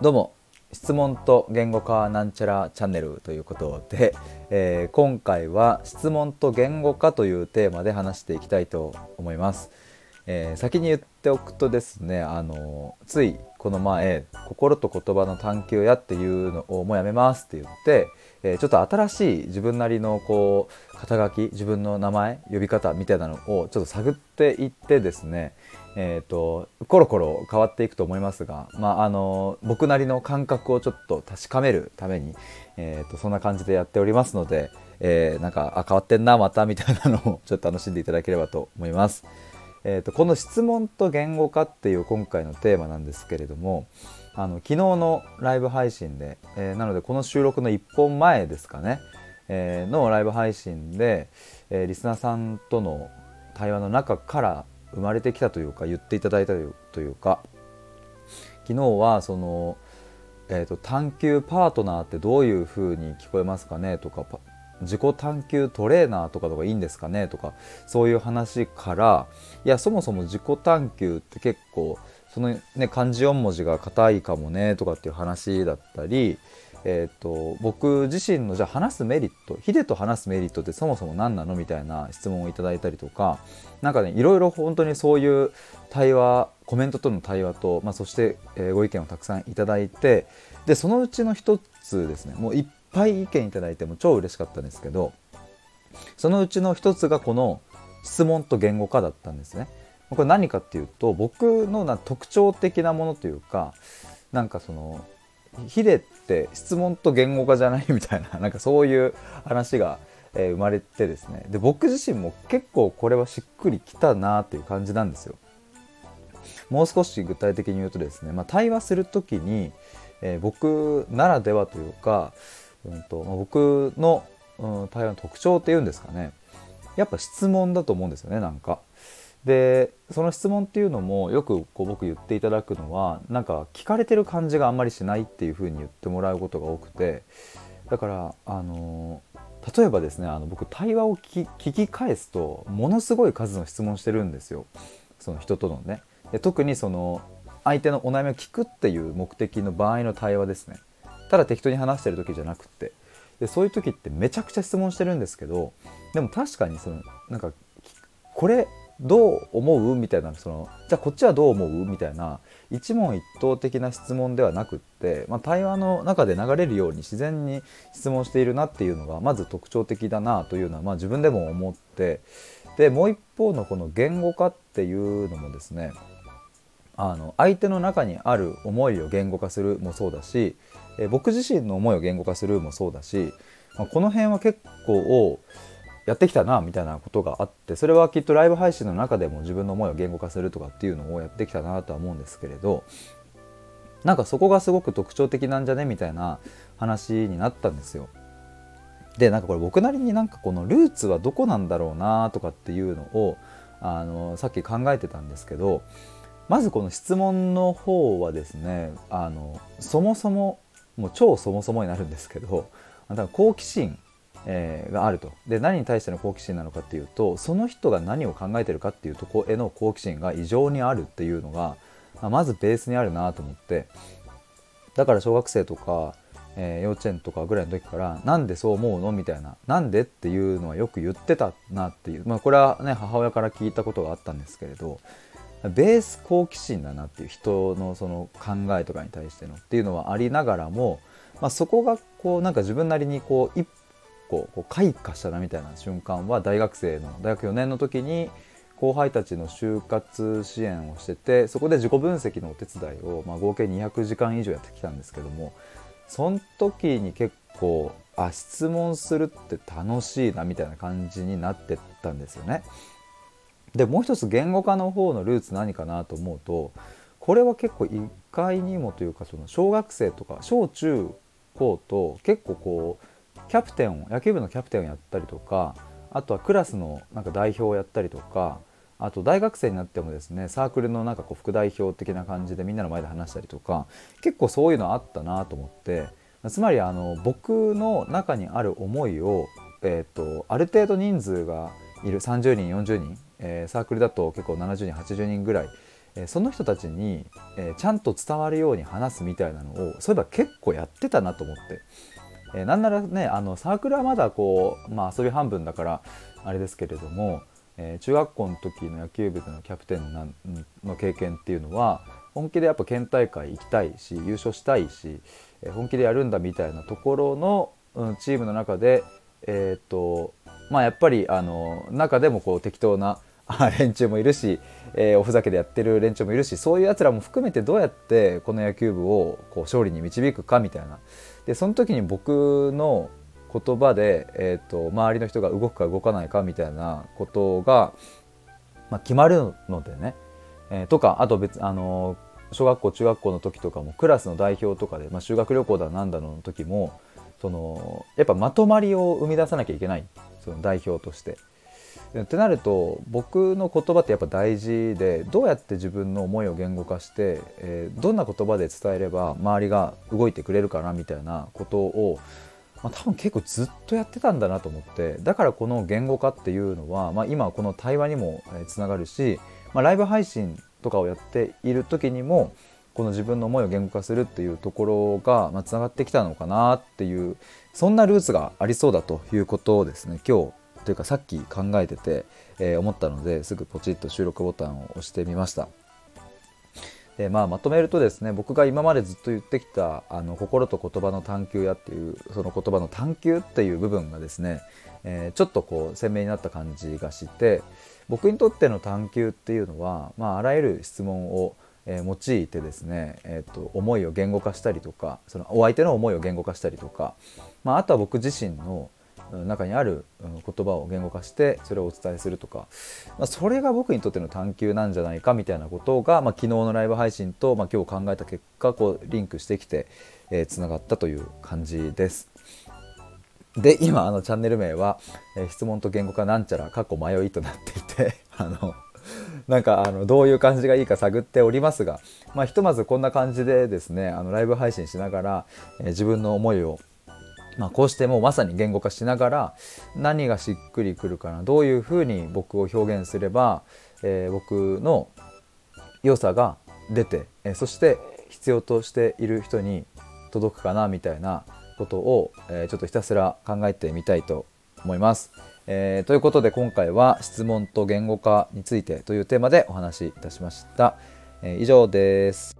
どうも質問と言語化なんちゃらチャンネルということで、えー、今回は質問と言語化というテーマで話していきたいと思います、えー、先に言っておくとですねあのついこの前心と言葉の探求やっていうのをもうやめますって言って、えー、ちょっと新しい自分なりのこう肩書き自分の名前呼び方みたいなのをちょっと探っていってですねえーと、コロコロ変わっていくと思いますが、まあ、あの僕なりの感覚をちょっと確かめるために、えーと、そんな感じでやっておりますので、えー、なんかあ変わってんなまたみたいなのを ちょっと楽しんでいただければと思います。えーと、この質問と言語化っていう今回のテーマなんですけれどもあの昨日のライブ配信で、えー、なのでこの収録の1本前ですかね、えー、のライブ配信で、えー、リスナーさんとの対話の中から生まれてきたというか言っていただいたというか昨日はその、えーと、探求パートナーってどういうふうに聞こえますかねとか自己探求トレーナーとかとかいいんですかねとかそういう話からいやそもそも自己探求って結構そのね漢字4文字が硬いかもねとかっていう話だったりえーと、僕自身のじゃあ話すメリットヒデと話すメリットってそもそも何なのみたいな質問をいただいたりとか何かねいろいろ本当にそういう対話コメントとの対話と、まあ、そして、えー、ご意見をたくさんいただいてでそのうちの一つですねもういっぱい意見いただいても超嬉しかったんですけどそのうちの一つがこの質問と言語化だったんですね。これ何かっていうと僕のな特徴的なものというかなんかそのヒデって質問と言語化じゃないみたいな なんかそういう話が、えー、生まれてですねで僕自身も結構これはしっくりきたなっていう感じなんですよ。もう少し具体的に言うとですね、まあ、対話する時に、えー、僕ならではというか、うんとまあ、僕の、うん、対話の特徴っていうんですかねやっぱ質問だと思うんですよねなんか。でその質問っていうのもよくこう僕言っていただくのはなんか聞かれてる感じがあんまりしないっていうふうに言ってもらうことが多くてだからあの例えばですねあの僕対話を聞き返すとものすごい数の質問してるんですよ。その人とのね。で特にその相手のお悩みを聞くっていう目的の場合の対話ですね。ただ適当に話してる時じゃなくって。でそういう時ってめちゃくちゃ質問してるんですけどでも確かにそのなんかこれどう思う？みたいなそのじゃあこっちはどう思う？みたいな一問一答的な質問ではなくって、まあ、対話の中で流れるように自然に質問しているなっていうのがまず特徴的だなというのは、まあ、自分でも思ってでもう一方のこの言語化っていうのもですねあの相手の中にある思いを言語化するもそうだしえ僕自身の思いを言語化するもそうだし、まあ、この辺は結構やってきたなみたいなことがあってそれはきっとライブ配信の中でも自分の思いを言語化するとかっていうのをやってきたなとは思うんですけれどなんかそこがすごく特徴的なんじゃねみたいな話になったんですよ。でなんかこれ僕なりになんかこのルーツはどこなんだろうなとかっていうのをあのさっき考えてたんですけどまずこの質問の方はですねあのそもそももう超そもそもになるんですけど好奇心えー、があると。で何に対しての好奇心なのかっていうとその人が何を考えてるかっていうとこへの好奇心が異常にあるっていうのが、まあ、まずベースにあるなと思って。だから小学生とか、えー、幼稚園とかぐらいの時からなんでそう思うのみたいな。なんでっていうのはよく言ってたなっていう。まあこれはね母親から聞いたことがあったんですけれどベース好奇心だなっていう人のその考えとかに対してのっていうのはありながらも、まあ、そこがこうなんか自分なりにこう一個こう開花したなみたいな瞬間は大学生の大学4年の時に後輩たちの就活支援をしててそこで自己分析のお手伝いを、まあ、合計200時間以上やってきたんですけどもその時に結構あ質問するって楽しいなみたいな感じになってったんですよね。でもう一つ言語化の方のルーツ何かなと思うとこれは結構意外にもというかその小学生とか小中高と結構こうキャプテンを野球部のキャプテンをやったりとかあとはクラスのなんか代表をやったりとかあと大学生になってもですねサークルのなんかこう副代表的な感じでみんなの前で話したりとか結構そういうのあったなと思ってつまりあの僕の中にある思いを、えーと、ある程度人数がいる30人40人、えー、サークルだと結構70人80人ぐらいえその人たちに、えちゃんと伝わるように話すみたいなのをそういえば結構やってたなと思って、えなんならねあのサークルはまだこう、まあ、遊び半分だからあれですけれども、え中学校の時の野球部でのキャプテンなんの経験っていうのは本気でやっぱ県大会行きたいし優勝したいし、え本気でやるんだみたいなところの、うん、チームの中で、えー、っとまあやっぱりあの中でもこう適当な 連中もいるし、えー、おふざけでやってる連中もいるしそういうやつらも含めてどうやってこの野球部をこう勝利に導くかみたいな。でその時に僕の言葉で、えーと、周りの人が動くか動かないかみたいなことが、まあ、決まるのでね、えー、とかあと別あの小学校中学校の時とかもクラスの代表とかで、まあ、修学旅行だなんだの時もそのやっぱまとまりを生み出さなきゃいけない。その代表として。ってなると僕の言葉ってやっぱ大事でどうやって自分の思いを言語化して、えー、どんな言葉で伝えれば周りが動いてくれるかなみたいなことを、まあ、多分結構ずっとやってたんだなと思ってだからこの言語化っていうのは、まあ、今この対話にもつながるし、まあ、ライブ配信とかをやっている時にもこの自分の思いを言語化するっていうところが、つながってきたのかなっていうそんなルーツがありそうだということをですね今日。というかさっき考えてて、えー、思ったのですぐポチッと収録ボタンを押してみました。でまあ、まとめるとですね僕が今までずっと言ってきたあの心と言葉の探求やっていうその言葉の探求っていう部分がですね、えー、ちょっとこう鮮明になった感じがして僕にとっての探求っていうのは、まあ、あらゆる質問をえ用いてですね、えーと、思いを言語化したりとかそのお相手の思いを言語化したりとか、まあ、あとは僕自身の中にある言葉を言語化してそれをお伝えするとか、まあ、それが僕にとっての探求なんじゃないかみたいなことが、まあ、昨日のライブ配信と、まあ、今日考えた結果こうリンクしてきてつな、えー、がったという感じです。で今あのチャンネル名は、えー、質問と言語化なんちゃら過去迷いとなっていて あのなんかあのどういう感じがいいか探っておりますが、まあ、ひとまずこんな感じでですねあのライブ配信しながら、えー、自分の思いをまあ、こうしてもうまさに言語化しながら何がしっくりくるかなどういうふうに僕を表現すれば、えー、僕の良さが出て、えー、そして必要としている人に届くかなみたいなことを、えー、ちょっとひたすら考えてみたいと思います。えー、ということで今回は質問と言語化についてというテーマでお話しいたしました。え、以上です。